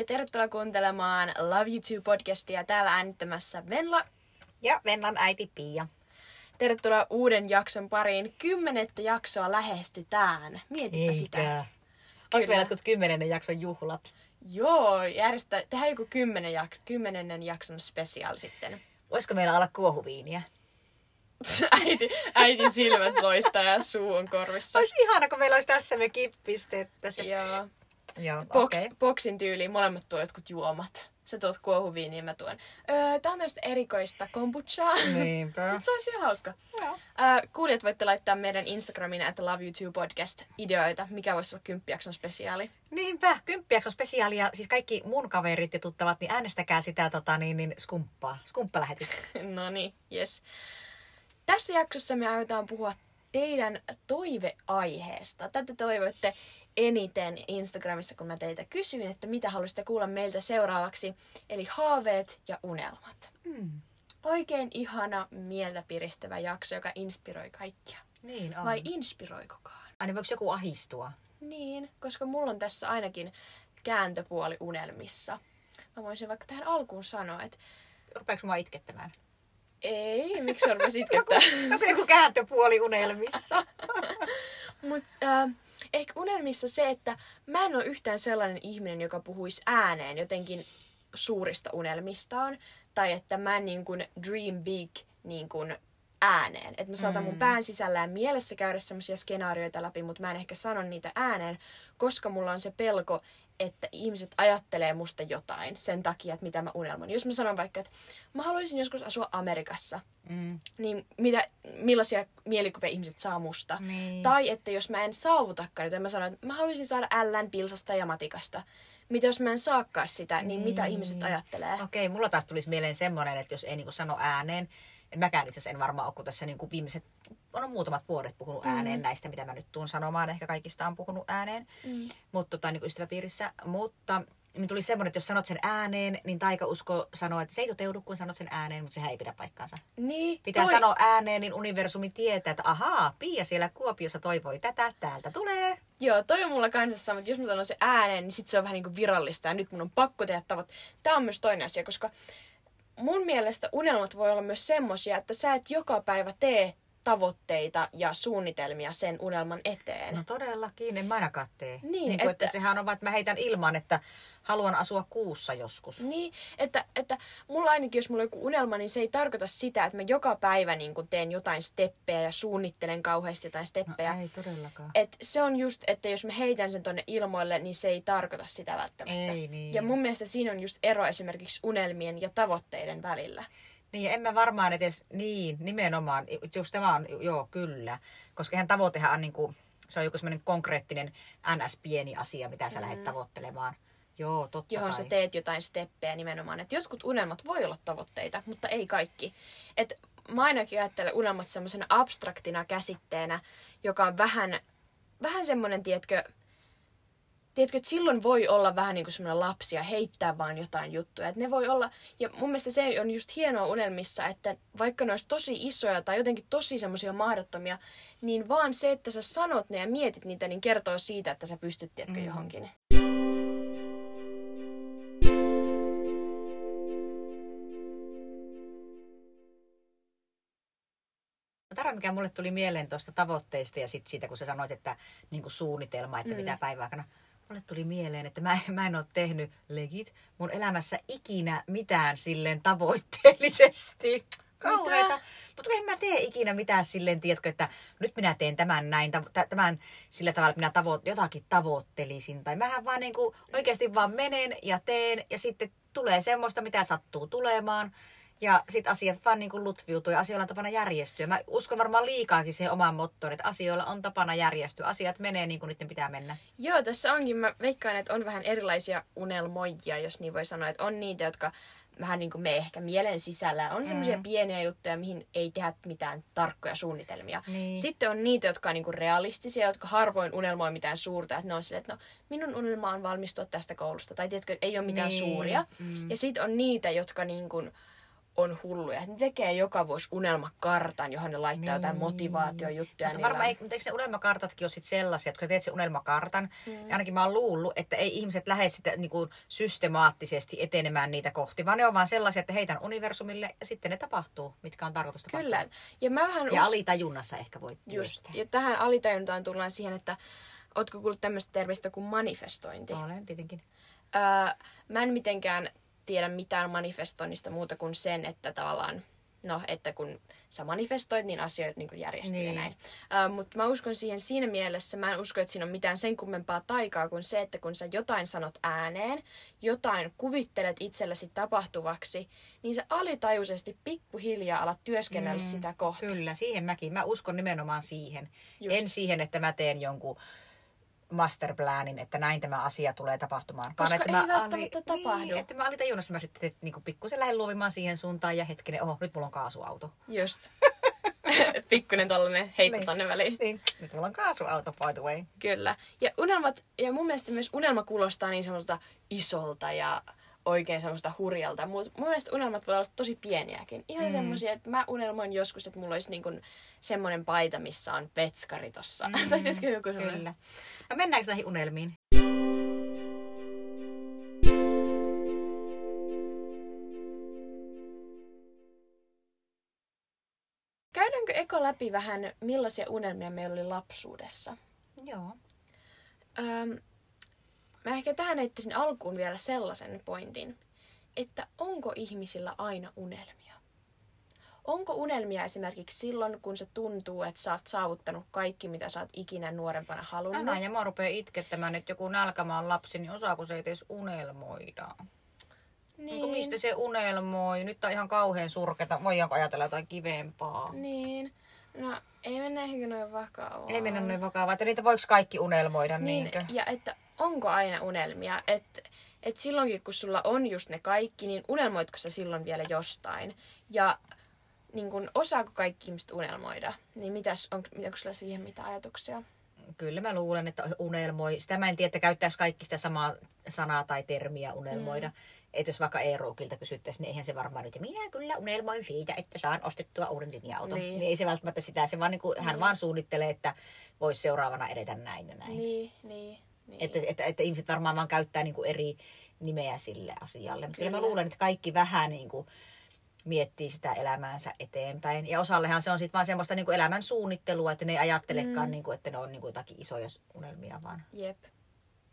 Ja tervetuloa kuuntelemaan Love You Too podcastia. Täällä äänittämässä Venla. Ja Venlan äiti Pia. Tervetuloa uuden jakson pariin. Kymmenettä jaksoa lähestytään. Mietipä sitä. Eikä. Onko meillä jotkut kymmenennen jakson juhlat? Joo, järjestä, tehdään joku kymmenen jaks, kymmenennen jakson special sitten. Voisiko meillä olla kuohuviiniä? Äiti, äitin silmät loistaa ja suu on korvissa. Olisi ihana, kun meillä olisi tässä me kippistettä. Se... Joo. Joo, Box. Boksin tyyliin molemmat tuo jotkut juomat. Sä tuot kuohuviiniä ja mä tuon. Öö, tää on tämmöistä erikoista kombuchaa. Niinpä. Mut se olisi ihan hauska. Joo. Äh, kuulijat voitte laittaa meidän Instagramiin että Love You Too podcast ideoita, mikä voisi olla kymppijakson spesiaali. Niinpä, kymppijakson spesiaalia. Siis kaikki mun kaverit ja tuttavat, niin äänestäkää sitä tota, niin, niin skumppaa. Skumppalähetys. no niin, yes. Tässä jaksossa me aiotaan puhua teidän toiveaiheesta. Tätä toivoitte eniten Instagramissa, kun mä teitä kysyin, että mitä haluaisitte kuulla meiltä seuraavaksi. Eli haaveet ja unelmat. Mm. Oikein ihana, mieltä piristävä jakso, joka inspiroi kaikkia. Niin on. Vai inspiroikokaan? Aina voiko joku ahistua? Niin, koska mulla on tässä ainakin kääntöpuoli unelmissa. Mä voisin vaikka tähän alkuun sanoa, että Rupeeko mua itkettämään? Ei, miksi sä rupesit Joku, itkettää? joku, joku kääntöpuoli unelmissa. Mut äh, ehkä unelmissa se, että mä en ole yhtään sellainen ihminen, joka puhuisi ääneen jotenkin suurista unelmistaan. Tai että mä en niin kuin dream big niin kuin ääneen. Että mä saatan mun pään sisällä ja mielessä käydä semmoisia skenaarioita läpi, mutta mä en ehkä sano niitä ääneen, koska mulla on se pelko, että ihmiset ajattelee musta jotain sen takia, että mitä mä unelmoin. Jos mä sanon vaikka, että mä haluaisin joskus asua Amerikassa, Mm. niin mitä, millaisia mielikuvia ihmiset saa musta. Niin. Tai että jos mä en saavutakaan, että mä sanon, että mä haluaisin saada ällän, pilsasta ja matikasta. Mitä jos mä en saakaan sitä, niin, mitä Niin. ihmiset ajattelee? Okei, mulla taas tulisi mieleen semmoinen, että jos ei niinku sano ääneen, en mäkään itse asiassa en varmaan ole, kun tässä niinku viimeiset, on muutamat vuodet puhunut ääneen näistä, mitä mä nyt tuun sanomaan. Ehkä kaikista on puhunut ääneen, mm. mutta tota, niinku ystäväpiirissä. Mutta niin tuli semmoinen, että jos sanot sen ääneen, niin taikausko sanoo, että se ei toteudu, kun sanot sen ääneen, mutta sehän ei pidä paikkaansa. Niin, Pitää toi- sanoa ääneen, niin universumi tietää, että ahaa, Pia siellä Kuopiossa toivoi tätä, täältä tulee. Joo, toi on mulla kanssa että jos mä sanon se ääneen, niin sit se on vähän niin kuin virallista ja nyt mun on pakko tehdä tavat. Tää on myös toinen asia, koska mun mielestä unelmat voi olla myös semmosia, että sä et joka päivä tee tavoitteita ja suunnitelmia sen unelman eteen. No todellakin, en mä ainakaan tee. Niin, niin kuin, että... että- sehän on vaan, että mä heitän ilman, että haluan asua kuussa joskus. Niin, että, että mulla ainakin, jos mulla on joku unelma, niin se ei tarkoita sitä, että mä joka päivä niin kun teen jotain steppejä ja suunnittelen kauheasti jotain steppejä. No ei todellakaan. Et se on just, että jos mä heitän sen tonne ilmoille, niin se ei tarkoita sitä välttämättä. Ei niin. Ja mun mielestä siinä on just ero esimerkiksi unelmien ja tavoitteiden välillä. Niin, en mä varmaan edes, niin, nimenomaan, just tämä on, joo, kyllä. Koska ihan tavoitehan on niin kuin, se on joku semmoinen konkreettinen ns-pieni asia, mitä sä mm. lähdet tavoittelemaan. Joo, totta johon kai. sä teet jotain steppejä nimenomaan. Että jotkut unelmat voi olla tavoitteita, mutta ei kaikki. Et mä ainakin ajattelen unelmat semmoisena abstraktina käsitteenä, joka on vähän, vähän semmoinen, tiedätkö, tiedätkö, että silloin voi olla vähän niin kuin semmoinen lapsi ja heittää vaan jotain juttuja. Et ne voi olla, ja mun mielestä se on just hienoa unelmissa, että vaikka ne olisi tosi isoja tai jotenkin tosi semmoisia mahdottomia, niin vaan se, että sä sanot ne ja mietit niitä, niin kertoo siitä, että sä pystyt, tiedätkö, mm. johonkin. Tarra, mikä mulle tuli mieleen tuosta tavoitteista ja sit siitä, kun sä sanoit, että niin kuin suunnitelma, että mm. mitä päiväaikana. Mulle tuli mieleen, että mä, mä en ole tehnyt legit mun elämässä ikinä mitään silleen tavoitteellisesti. Kauheeta. Mutta en mä tee ikinä mitään silleen, tiedätkö, että nyt minä teen tämän näin, tämän sillä tavalla, että minä tavo- jotakin tavoittelisin. Tai mähän vaan niin kuin oikeasti vaan menen ja teen ja sitten tulee semmoista, mitä sattuu tulemaan. Ja sitten asiat vaan niin kuin lutviutuu ja asioilla on tapana järjestyä. Mä uskon varmaan liikaakin siihen omaan mottoon, että asioilla on tapana järjestyä. Asiat menee niin kuin niiden pitää mennä. Joo, tässä onkin. Mä veikkaan, että on vähän erilaisia unelmoijia, jos niin voi sanoa. Että on niitä, jotka vähän niin kuin me ehkä mielen sisällä. On semmoisia Mm. pieniä juttuja, mihin ei tehdä mitään tarkkoja suunnitelmia. Niin. Sitten on niitä, jotka on niin kuin realistisia, jotka harvoin unelmoi mitään suurta. Että ne on silleen, että no, minun unelma on valmistua tästä koulusta. Tai tiedätkö, että ei ole mitään Niin, suuria. mm. Ja sitten on niitä, jotka niin kuin on hulluja. Ne tekee joka vuosi unelmakartan, johon ne laittaa niin. jotain motivaatiojuttuja. Mutta varmaan ei, mutta eikö ne unelmakartatkin ole sit sellaisia, että kun sä teet sen unelmakartan, mm. ja ainakin mä oon luullut, että ei ihmiset lähde sitä niin kuin systemaattisesti etenemään niitä kohti, vaan ne on vaan sellaisia, että heitän universumille ja sitten ne tapahtuu, mitkä on tarkoitus tapahtua. Kyllä. Ja, mä vähän ja us... alitajunnassa ehkä voit Just. Ja tähän alitajuntaan tullaan siihen, että ootko kuullut tämmöistä termistä kuin manifestointi? Olen tietenkin. Öö, mä en mitenkään tiedä mitään manifestoinnista muuta kuin sen, että tavallaan, no, että kun sä manifestoit, niin asioita niin järjestyy niin. ja näin. Uh, mutta mä uskon siihen siinä mielessä, mä en usko, että siinä on mitään sen kummempaa taikaa kuin se, että kun sä jotain sanot ääneen, jotain kuvittelet itsellesi tapahtuvaksi, niin sä alitajuisesti pikkuhiljaa alat työskennellä mm, sitä kohti. Kyllä, siihen mäkin. Mä uskon nimenomaan siihen. Just. En siihen, että mä teen jonkun masterplanin, että näin tämä asia tulee tapahtumaan. Koska että ei mä välttämättä ali, tapahdu. Niin, että mä alitajunnassa mä sitten niin pikkusen lähden luovimaan siihen suuntaan ja hetkinen, oho, nyt mulla on kaasuauto. Just. Pikkuinen tollanen heitto niin. tonne väliin. Niin. Nyt mulla on kaasuauto, by the way. Kyllä. Ja unelmat, ja mun mielestä myös unelma kuulostaa niin semmoista isolta ja oikein semmoista hurjalta. Mutta mun mielestä unelmat voi olla tosi pieniäkin. Ihan mm. semmoisia, että mä unelmoin joskus, että mulla olisi niin semmoinen paita, missä on petskari tossa. Mm. tai joku semmoinen. Kyllä. No mennäänkö näihin unelmiin? Käydäänkö eko läpi vähän, millaisia unelmia meillä oli lapsuudessa? Joo. Öm, mä ehkä tähän heittäisin alkuun vielä sellaisen pointin, että onko ihmisillä aina unelmia? Onko unelmia esimerkiksi silloin, kun se tuntuu, että sä oot saavuttanut kaikki, mitä sä oot ikinä nuorempana halunnut? Älä, ja mä rupean itkettämään, että joku nälkämaan lapsi, niin osaako se edes unelmoida? Niin. mistä se unelmoi? Nyt on ihan kauhean surketa. Voidaanko ajatella jotain kivempaa? Niin. No, ei mennä ehkä noin vakavaa. Ei mennä noin vakavaa. Että niitä voiko kaikki unelmoida, niin, niinkö? Ja että onko aina unelmia? Että et silloinkin, kun sulla on just ne kaikki, niin unelmoitko sä silloin vielä jostain? Ja niin kun, osaako kaikki ihmiset unelmoida? Niin mitäs, on, onko sulla siihen mitä ajatuksia? Kyllä mä luulen, että unelmoi. Sitä mä en tiedä, että käyttäisi kaikki sitä samaa sanaa tai termiä unelmoida. Mm. Että jos vaikka Eerokilta kysyttäisiin, niin eihän se varmaan nyt, minä kyllä unelmoin siitä, että saan ostettua uuden linja-auton. Niin. niin ei se välttämättä sitä, se vaan niin kuin, niin. hän vaan suunnittelee, että voisi seuraavana edetä näin ja näin. Niin, niin. Niin. Että, että, että ihmiset varmaan vaan käyttää niin kuin eri nimeä sille asialle. Mutta kyllä mä luulen, että kaikki vähän niin kuin, miettii sitä elämäänsä eteenpäin. Ja osallehan se on sitten vaan semmoista niin kuin elämän suunnittelua, että ne ei ajattelekaan, mm. niin kuin, että ne on niin kuin jotakin isoja unelmia vaan. Jep.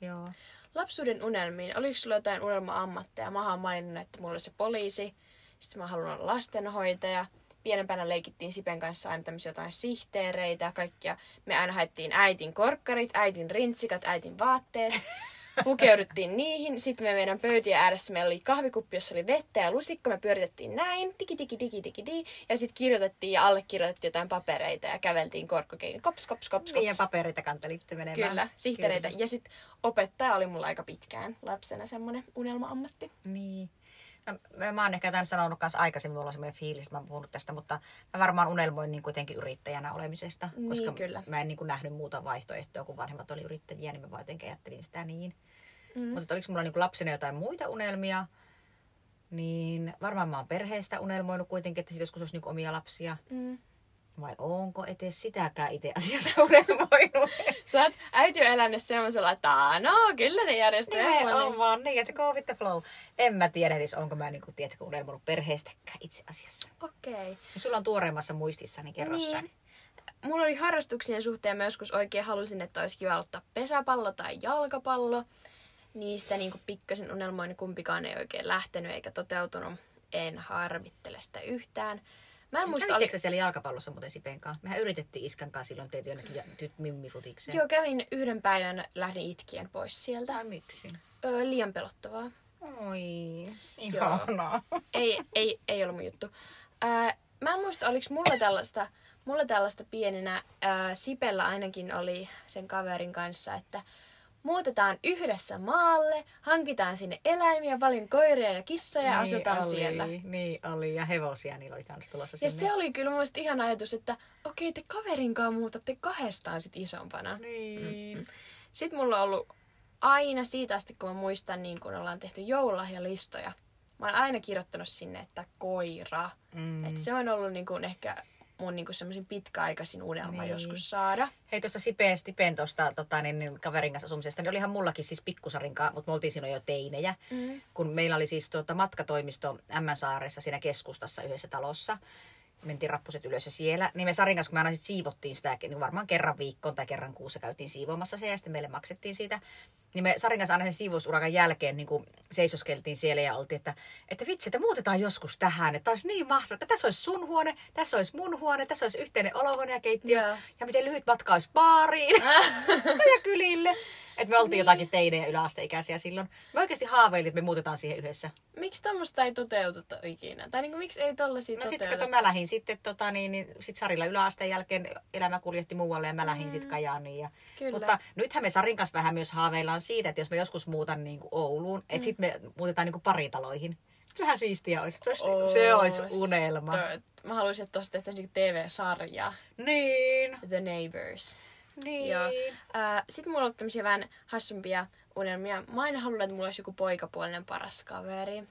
Joo. Lapsuuden unelmiin. Oliko sulla jotain unelma-ammatteja? Mä oon maininnut, että mulla oli se poliisi. Sitten mä haluan olla lastenhoitaja. Pienempänä leikittiin Sipen kanssa aina tämmöisiä jotain sihteereitä ja kaikkia. Me aina haettiin äitin korkkarit, äitin rintsikat, äitin vaatteet. Pukeuduttiin niihin. Sitten me meidän pöytiä ääressä meillä oli kahvikuppi, jossa oli vettä ja lusikka. Me pyöritettiin näin, tiki tiki tiki tiki di. Ja sitten kirjoitettiin ja allekirjoitettiin jotain papereita ja käveltiin korkkokein. Kops, kops, kops, kops. Niin, ja papereita kantelitte menemään. Kyllä, sihteereitä. Kyllä. Ja sitten opettaja oli mulla aika pitkään lapsena semmoinen unelma-ammatti. Niin. No, mä oon ehkä tämän sanonut kanssa aikaisemmin, mulla on semmoinen fiilis, että mä oon puhunut tästä, mutta mä varmaan unelmoin niin kuitenkin yrittäjänä olemisesta, niin, koska kyllä. mä en niin kuin nähnyt muuta vaihtoehtoa, kun vanhemmat oli yrittäjiä, niin mä vaan jotenkin ajattelin sitä niin. Mm. Mutta oliko mulla niin kuin lapsena jotain muita unelmia, niin varmaan mä oon perheestä unelmoinut kuitenkin, että joskus olisi niin omia lapsia. Mm. Vai onko etes sitäkään itse asiassa unelmoinut? Sä oot äiti on elänyt semmoisella, että no kyllä se järjestyy. Nimenomaan niin, että go with the flow. En mä tiedä edes, onko mä niinku, tiedätkö, unelmoinut perheestäkään itse asiassa. Okei. Okay. Ja sulla on tuoreimmassa muistissa, niin kerro niin. Mulla oli harrastuksien suhteen, mä joskus oikein halusin, että olisi kiva ottaa pesäpallo tai jalkapallo. Niistä niin pikkasen unelmoin, kumpikaan ei oikein lähtenyt eikä toteutunut. En harmittele sitä yhtään. Mä en muista... Oliko... siellä jalkapallossa muuten Sipen kanssa? Mehän yritettiin Iskan kanssa silloin teitä jonnekin tyt mimmifutikseen. Joo, kävin yhden päivän, lähdin itkien pois sieltä. Tai miksi? Öö, liian pelottavaa. Oi, ihanaa. Ei, ei, ei ollut mun juttu. Öö, mä en muista, oliko mulla tällaista, mulla tällaista pienenä, öö, Sipellä ainakin oli sen kaverin kanssa, että muutetaan yhdessä maalle, hankitaan sinne eläimiä, paljon koiria ja kissoja ja niin asutaan oli, siellä. Niin oli, ja hevosia niillä oli kans tulossa Ja sinne. se oli kyllä mun mielestä ihan ajatus, että okei, te kaverinkaan muutatte kahdestaan sit isompana. Niin. Mm-hmm. Sitten mulla on ollut aina siitä asti, kun mä muistan, niin kun ollaan tehty joululahjalistoja, mä oon aina kirjoittanut sinne, että koira. Mm. Et se on ollut niinku ehkä mun niinku semmoisin pitkäaikaisin unelma Niin. joskus saada. Hei tuossa Sipeen Stipen tuosta tota, niin, niin, kaverin kanssa asumisesta, niin olihan mullakin siis pikkusarinkaa, mutta me oltiin siinä jo teinejä. Mm. Kun meillä oli siis tuota, matkatoimisto M-saaressa siinä keskustassa yhdessä talossa. Mentiin rappuset ylös ja siellä. Niin me Sarin kanssa, kun me aina sit siivottiin sitä, niin varmaan kerran viikkoon tai kerran kuussa käytiin siivoamassa se ja sitten meille maksettiin siitä. Niin me Sarin kanssa aina sen siivousurakan jälkeen niin kuin seisoskeltiin siellä ja oltiin, että, että vitsi, että muutetaan joskus tähän. Että olisi niin mahtavaa, että tässä olisi sun huone, tässä olisi mun huone, tässä olisi yhteinen olohuone ja keittiö. Joo. Ja miten lyhyt matka olisi baariin ja kylille. Että me oltiin jotakin teinejä yläasteikäisiä silloin. Me oikeasti haaveilin, että me muutetaan siihen yhdessä. Miksi tämmöistä ei toteututa ikinä? Tai niinku, miksi ei tollasia No sitten kato, mä lähdin sitten, tota, niin, niin, sit Sarilla yläasteen jälkeen elämä kuljetti muualle ja mä lähdin sitten Kajaaniin. Ja, Kyllä. mutta nythän me Sarin kanssa vähän myös haaveillaan siitä, että jos me joskus muutan niin kuin Ouluun, että sitten me muutetaan niin kuin paritaloihin. Vähän siistiä olisi. Se olisi, se olisi unelma. To- mä haluaisin, että tosta tehtäisiin niinku TV-sarja. Niin. The Neighbors. Niin. Joo. Äh, Sitten mulla on ollut tämmöisiä vähän hassumpia unelmia. Mä aina halunnut, että mulla olisi joku poikapuolinen paras kaveri.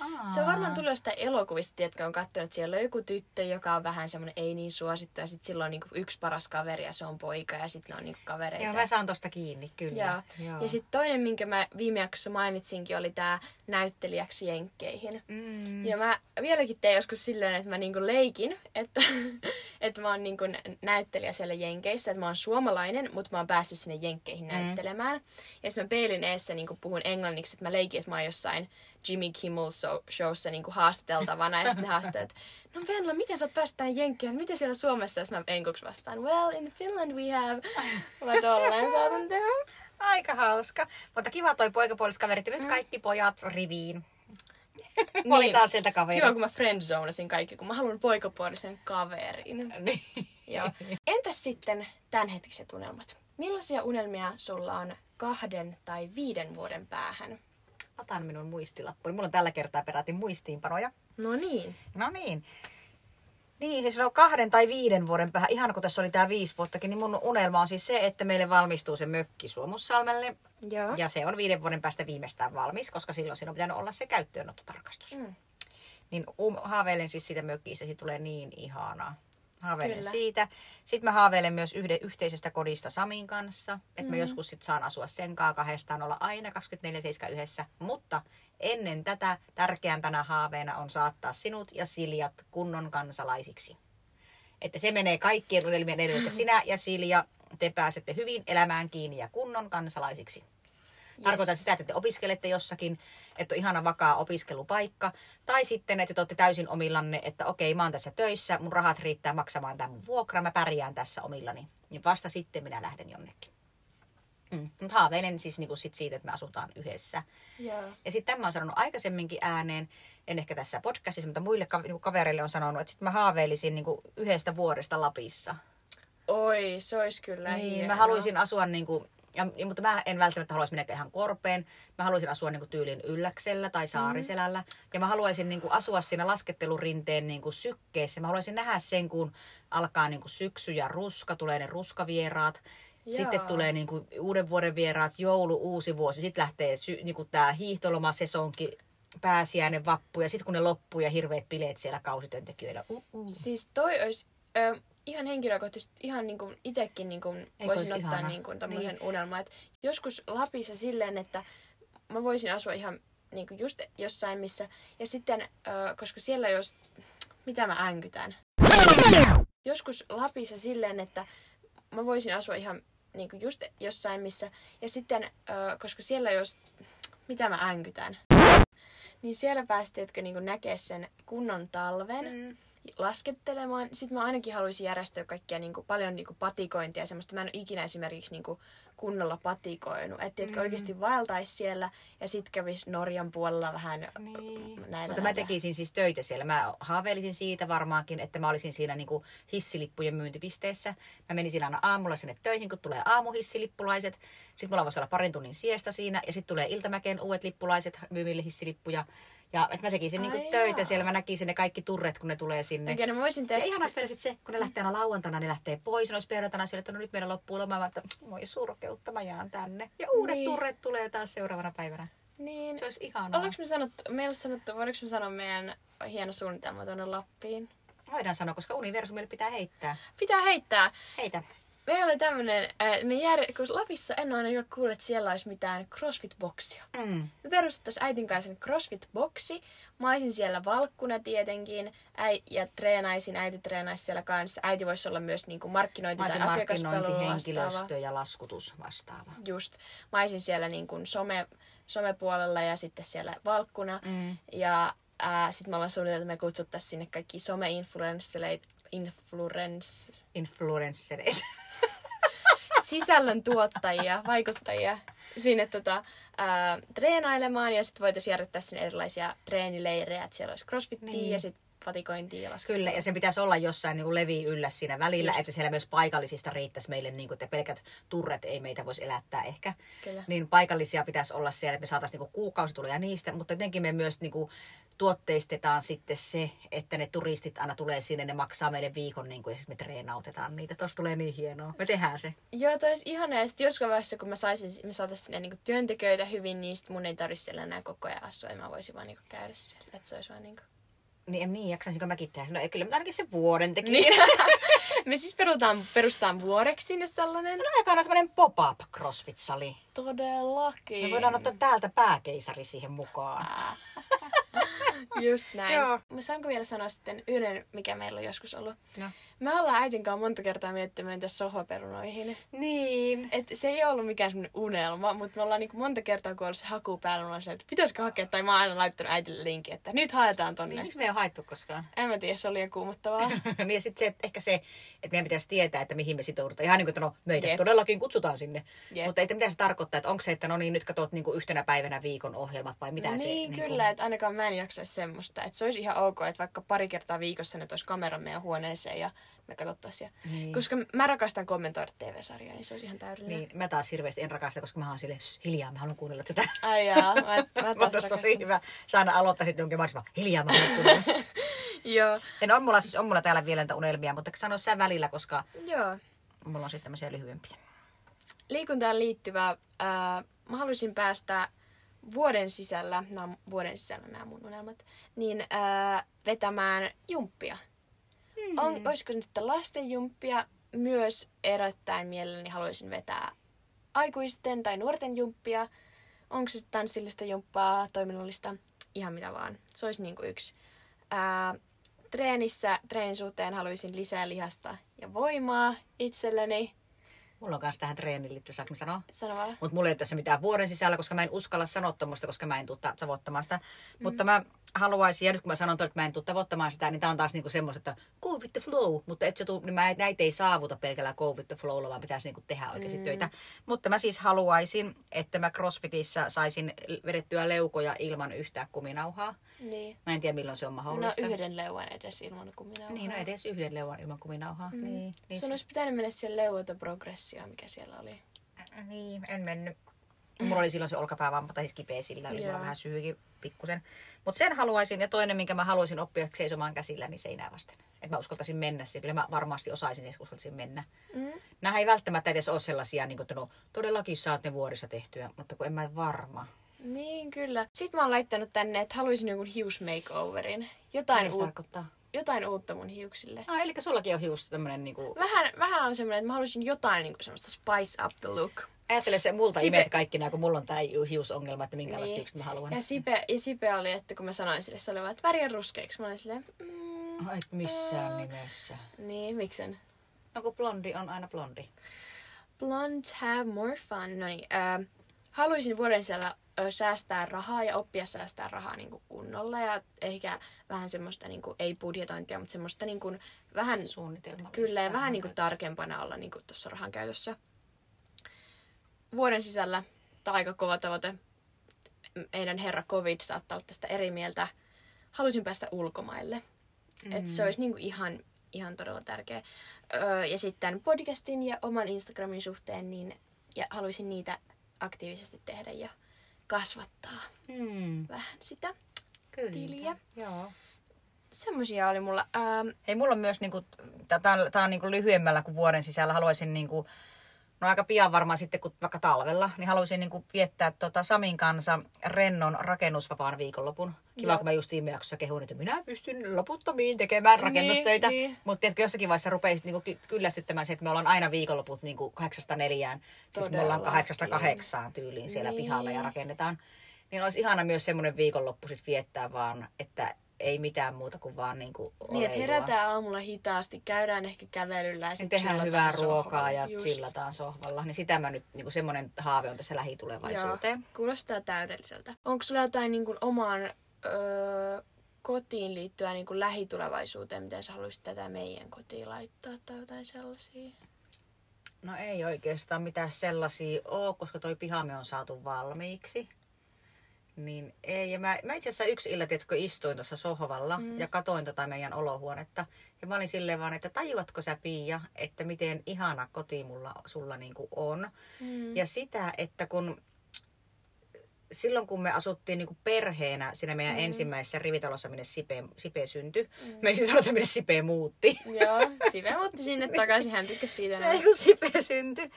Aa. Se on varmaan tullut jostain elokuvista, tiedätkö, on katsonut, että siellä on joku tyttö, joka on vähän semmoinen ei niin suosittu. Ja sitten sillä on niinku yksi paras kaveri ja se on poika ja sitten ne on niinku kavereita. Joo, mä saan tosta kiinni, kyllä. Joo. Ja sitten toinen, minkä mä viime jaksossa mainitsinkin, oli tämä näyttelijäksi Jenkkeihin. Mm. Ja mä vieläkin teen joskus silleen, että mä niinku leikin, että, että mä oon niinku näyttelijä siellä Jenkeissä, että mä oon suomalainen, mutta mä oon päässyt sinne Jenkkeihin näyttelemään. Ja sitten mä peilin eessä niinku puhun englanniksi, että mä leikin, että mä oon jossain Jimmy Kimmel show- showssa niinku haastateltavana. Ja sitten ne haastaa, että no Venla, miten sä oot päässyt tänne Jenkkeihin? Miten siellä Suomessa? Sitten mä enkuksi vastaan, well, in Finland we have. Mä tolleen saatan tehdä. Aika hauska. Mutta kiva toi. Ja nyt kaikki pojat riviin. Valitaan sieltä kaveri. Kiva, kun mä friendzonasin kaikki, kun mä haluan poikapuolisen kaverin. Niin. Joo. Entäs sitten tämänhetkiset unelmat? Millaisia unelmia sulla on kahden tai viiden vuoden päähän? Otan minun muistilappuni. Mulla on tällä kertaa peräti muistiinpanoja. No niin. No niin. Niin, siis no kahden tai viiden vuoden päähän, ihan kun tässä oli tämä viisi vuottakin, niin mun unelma on siis se, että meille valmistuu se mökki Suomussalmelle. Joo. Ja se on viiden vuoden päästä viimeistään valmis, koska silloin siinä on pitänyt olla se käyttöönottotarkastus. Mm. Niin um, haaveilen siis siitä mökistä, siitä tulee niin ihanaa. Haaveilen Kyllä. siitä. Sitten mä haaveilen myös yhde, yhteisestä kodista Samin kanssa, että mä joskus sit saan asua sen kanssa kahdestaan, olla aina 24-7 yhdessä. Mutta ennen tätä tärkeämpänä haaveena on saattaa sinut ja Siljat kunnon kansalaisiksi. Että se menee kaikkien unelmien edelle, että sinä ja Silja, te pääsette hyvin elämään kiinni ja kunnon kansalaisiksi. Tarkoitan Yes. sitä, että te opiskelette jossakin, että on ihana vakaa opiskelupaikka. Tai sitten, että te olette täysin omillanne, että okei, mä oon tässä töissä, mun rahat riittää maksamaan tämän mun vuokra, mä pärjään tässä omillani. Niin vasta sitten minä lähden jonnekin. Mm. Mutta haaveilen siis niinku sit siitä, että me asutaan yhdessä. Joo. Ja sitten tämä on sanonut aikaisemminkin ääneen, en ehkä tässä podcastissa, mutta muille ka- niinku kavereille on sanonut, että sit mä haaveilisin niinku yhdestä vuodesta Lapissa. Oi, se olisi kyllä Niin, hienoa. mä haluaisin asua niinku, ja, mutta mä en välttämättä haluaisi mennä ihan korpeen. Mä haluaisin asua niinku tyylin Ylläksellä tai Saariselällä. Ja mä haluaisin niinku asua siinä laskettelurinteen niinku sykkeessä. Mä haluaisin nähdä sen, kun alkaa niinku syksy ja ruska, tulee ne ruskavieraat. Sitten Joo. tulee niinku uuden vuoden vieraat, joulu, uusi vuosi. Sitten lähtee sy- niinku tää hiihtolomasesonki, pääsiäinen, vappu. Ja sitten kun ne loppuu ja hirveät bileet siellä kausityöntekijöillä. Uh-uh. Siis toi olisi ö, ihan henkilökohtaisesti, ihan niin kuin itekin niin kuin Eikö voisin ottaa ihana? niin kuin tämmöisen Niin. unelman. Että joskus Lapissa silleen, että mä voisin asua ihan niin kuin just jossain missä. Ja sitten, ö, koska siellä jos... Mitä mä änkytän? Joskus Lapissa silleen, että mä voisin asua ihan niin kuin just jossain missä. Ja sitten, ö, koska siellä jos... Mitä mä änkytän? Niin siellä päästiin, niin näkee sen kunnon talven Mm. Laskettelemaan. Sitten mä ainakin haluaisin järjestää kaikkia niin kuin, paljon niin kuin, patikointia ja semmoista. Mä en ole ikinä esimerkiksi niin kuin, kunnolla patikoinut. Että mm. oikeasti vaeltaisi siellä ja sitten kävisi Norjan puolella vähän Niin. näillä Mutta mä tekisin siis töitä siellä. Mä haaveilisin siitä varmaankin, että mä olisin siinä niinku hissilippujen myyntipisteessä. Mä menisin aina aamulla sinne töihin, kun tulee aamuhissilippulaiset. Sitten mulla voisi olla parin tunnin siestä siinä. Ja sitten tulee iltamäkeen uudet lippulaiset myymille hissilippuja. Ja että mä tekisin niinku Ai töitä jaa. siellä. Mä näkisin ne kaikki turret, kun ne tulee sinne. Oikein, no mä voisin Ja ihanaksi vielä sit se, kun ne lähtee aina lauantaina, ne lähtee pois. Ne olisi perjantaina siellä, että no nyt meidän loppuu loma. Mä että voi surkeutta, mä jään tänne. Ja uudet Niin. turret tulee taas seuraavana päivänä. Niin. Se olisi ihanaa. Oliko me sanottu, meillä sanottu, voidaanko me sanoa meidän hieno suunnitelma tuonne Lappiin? Voidaan sanoa, koska universumille pitää heittää. Pitää heittää. Heitä. Meillä oli tämmönen, äh, me jär... kun Lapissa en ole ainakaan kuullut, että siellä olisi mitään CrossFit-boksia. Mm. Me perustettaisiin äitin kanssa CrossFit-boksi. Mä olisin siellä valkkuna tietenkin äi, ja treenaisin, äiti treenaisi siellä kanssa. Äiti voisi olla myös niin kuin markkinointi- tai asiakaspalvelu vastaava. ja laskutus vastaava. Just. Mä olisin siellä niin kuin some, somepuolella ja sitten siellä valkkuna. Mm. Ja äh, sitten me ollaan suunniteltu, että me kutsuttaisiin sinne kaikki some-influenssereita, influence, Influencereita. Sisällön tuottajia, vaikuttajia sinne tota, ää, treenailemaan ja sitten voitaisiin järjestää sinne erilaisia treenileirejä, että siellä olisi crossfittiä Niin. ja sitten patikointia ja laskettelua. Kyllä, ja sen pitäisi olla jossain niin levi yllä siinä välillä, Just. että siellä myös paikallisista riittäisi meille, niin kuin, että pelkät turret ei meitä voisi elättää ehkä. Kyllä. Niin paikallisia pitäisi olla siellä, että me saataisiin niin kuukausituloja niistä, mutta jotenkin me myös niin kuin, tuotteistetaan sitten se, että ne turistit aina tulee sinne, ne maksaa meille viikon niin kuin, ja sitten me treenautetaan niitä. Tuossa tulee niin hienoa. Me tehdään se. Joo, toi olisi ihanaa. Ja sitten jossain vaiheessa, kun mä, saisin, me saataisiin sinne niinku työntekijöitä hyvin, niin sit mun ei tarvitse siellä enää koko ajan asua. Ja mä voisin vaan niinku käydä siellä. Että se olisi vaan niinku... Niin, en niin, jaksaisinko mäkin tehdä? No ei kyllä, mutta ainakin se vuoden tekisin. Niin. me siis perutaan, perustaan vuoreksi sinne sellainen. No aikana semmoinen pop-up CrossFit-sali. Todellakin. Me voidaan ottaa täältä pääkeisari siihen mukaan. Just näin. Joo. Saanko vielä sanoa sitten yhden, mikä meillä on joskus ollut. No. Me ollaan äitin kanssa monta kertaa miettimään tässä sohvaperunoihin. Niin. Et se ei ollut mikään semmoinen unelma, mutta me ollaan niinku monta kertaa, kun on ollut se haku päällä, ollaan se, että pitäisikö hakea, tai mä oon aina laittanut äitille linkin, että nyt haetaan tonne. Niin, miksi me ei ole haettu koskaan? En mä tiedä, se oli liian kuumottavaa. niin ja sitten se, että ehkä se, että meidän pitäisi tietää, että mihin me sitoudutaan. Ihan niin kuin, että no meitä Jep. todellakin kutsutaan sinne. Jep. Mutta että mitä se tarkoittaa, että onko se, että no niin, nyt katsot niin kuin yhtenä päivänä viikon ohjelmat vai mitä se niin, niin kyllä, että ainakaan mä en jaksaisi semmoista. Että se olisi ihan ok, että vaikka pari kertaa viikossa ne toisi kameran meidän huoneeseen ja me katsottaisiin. Niin. Koska mä rakastan kommentoida TV-sarjoja, niin se olisi ihan täydellinen. Niin, mä taas hirveästi en rakasta, koska mä oon sille hiljaa, mä haluan kuunnella tätä. Ai jaa, mä, mä Mä taas tosi hyvä. Sä aina aloittaisit jonkin vaan hiljaa, mä haluan kuunnella. Joo, no, on mulla siis on mulla täällä vielä unelmia, mutta sano sä välillä, koska joo. mulla on sitten tämmöisiä lyhyempiä. liikuntaan liittyvää, ää, mä haluaisin päästä vuoden sisällä, nämä on vuoden sisällä nämä mun unelmat, niin ää, vetämään jumppia. Hmm. On, olisiko nyt lasten jumppia, myös erittäin mielelläni haluaisin vetää aikuisten tai nuorten jumppia. Onko se sitten tanssillista jumppaa, toiminnallista, ihan mitä vaan. Se olisi niinku yksi. Ää, treenissä, treenin suhteen haluaisin lisää lihasta ja voimaa itselleni. Mulla on kanssa tähän treeniin liittyy, saanko mä sanoa? Sano vaan. Mutta mulla ei ole tässä mitään vuoden sisällä, koska mä en uskalla sanoa tuommoista, koska mä en tule tavoittamaan sitä. Mm. Mutta mä haluaisin, ja nyt kun mä sanon, että mä en tule tavoittamaan sitä, niin tää on taas niinku semmoista, että go with the flow. Mutta et se tuu, niin mä, näitä ei saavuta pelkällä go with the flowlla, vaan pitäisi niinku tehdä oikeasti mm. töitä. Mutta mä siis haluaisin, että mä CrossFitissä saisin vedettyä leukoja ilman yhtään kuminauhaa. Niin. Mä en tiedä milloin se on No mahdollista. yhden leuan edes ilman kuminauhaa. Niin, no edes yhden leuan ilman kuminauhaa. Mm. Niin, niin, Sun se- olisi pitänyt mennä siihen leuota progressioon, mikä siellä oli. Niin, en mennyt. Mulla oli silloin se olkapäävamma, tai siis kipeä sillä, oli mulla vähän syykin pikkusen. Mutta sen haluaisin, ja toinen, minkä mä haluaisin oppia seisomaan käsillä, niin seinää vasten. Että mä uskaltaisin mennä siihen. Kyllä mä varmasti osaisin, jos uskaltaisin mennä. Mm. Nämä ei välttämättä edes ole sellaisia, niin kuin, että no todellakin saat ne vuorissa tehtyä, mutta kun en mä varma. Niin, kyllä. Sitten mä oon laittanut tänne, että haluaisin jonkun hius makeoverin. Jotain, Mitä se uut, tarkoittaa? Jotain uutta mun hiuksille. Ah, eli sullakin on hius tämmönen niinku... Vähän, vähän on semmoinen, että mä haluaisin jotain niin semmoista spice up the look. Ajattele se multa Sipe- imet kaikki nämä, kun mulla on tää hiusongelma, että minkälaista Niin. hiukset mä haluan. Ja Sipe, ja Sipe oli, että kun mä sanoin sille, se oli vaan, että väriä ruskeiksi. Mä olin silleen, mm, Ai, et missään nimessä. niin, miksen? No kun blondi on aina blondi. Blondes have more fun. No niin, äh, haluaisin vuoden sisällä ö, säästää rahaa ja oppia säästää rahaa niin kuin kunnolla ja ehkä vähän semmoista, niin kuin, ei budjetointia, mutta semmoista niin kuin, vähän. Kyllä, ja vähän niin kuin tarkempana olla niin tuossa rahan käytössä. Vuoden sisällä, tämä on aika kova tavoite, meidän herra covid saattaa olla tästä eri mieltä. Haluaisin päästä ulkomaille. Mm. Että se olisi niin kuin ihan, ihan todella tärkeä. Öö, ja sitten podcastin ja oman Instagramin suhteen, niin ja haluaisin niitä aktiivisesti tehdä ja kasvattaa Hmm, vähän sitä kyllä. tiliä. Joo. Semmoisia oli mulla. Ähm, Hei, mulla on myös, niinku, tämä on, tää on niinku lyhyemmällä kuin vuoden sisällä, haluaisin niinku, No aika pian varmaan sitten, kun vaikka talvella, niin haluaisin niin kuin viettää tota Samin kanssa rennon rakennusvapaan viikonlopun. Kiva, Joo. kun mä just viime jaksossa kehuin, että minä pystyn loputtomiin tekemään rakennustöitä. Niin, niin. Mutta tiedätkö, jossakin vaiheessa rupeisit niinku ky- kyllästyttämään se, että me ollaan aina viikonloput niinku kahdeksasta neljään. Siis me ollaan Todellakin. kahdeksasta kahdeksaan tyyliin siellä Niin. pihalla ja rakennetaan. Niin olisi ihana myös semmoinen viikonloppu sit viettää vaan, että ei mitään muuta kuin vaan niinku Niin, että oleilua. herätään aamulla hitaasti, käydään ehkä kävelyllä ja Niin sitten tehdään hyvää ruokaa sohvalla. ja Just. chillataan sohvalla. Niin sitä mä nyt, niinku semmoinen haave on tässä lähitulevaisuuteen. Joo, kuulostaa täydelliseltä. Onko sulla jotain niin kuin, omaan öö, kotiin liittyvää niin kuin lähitulevaisuuteen, miten sä haluaisit tätä meidän kotiin laittaa tai jotain sellaisia? No ei oikeastaan mitään sellaisia ole, koska toi pihamme on saatu valmiiksi. Niin ei. Ja mä, mä itse asiassa yksi illa, tiedätkö, istuin tuossa sohvalla mm. ja katoin tota meidän olohuonetta. Ja mä olin silleen vaan, että tajuatko sä Pia, että miten ihana koti mulla, sulla niinku on. Mm. Ja sitä, että kun silloin kun me asuttiin niinku perheenä siinä meidän mm. ensimmäisessä rivitalossa, minne Sipe, Sipe syntyi. Mm. Me ei siis sanota, minne Sipe muutti. Joo, Sive muutti sinne takaisin, hän tykkäsi siitä. Ei kun Sipe syntyi.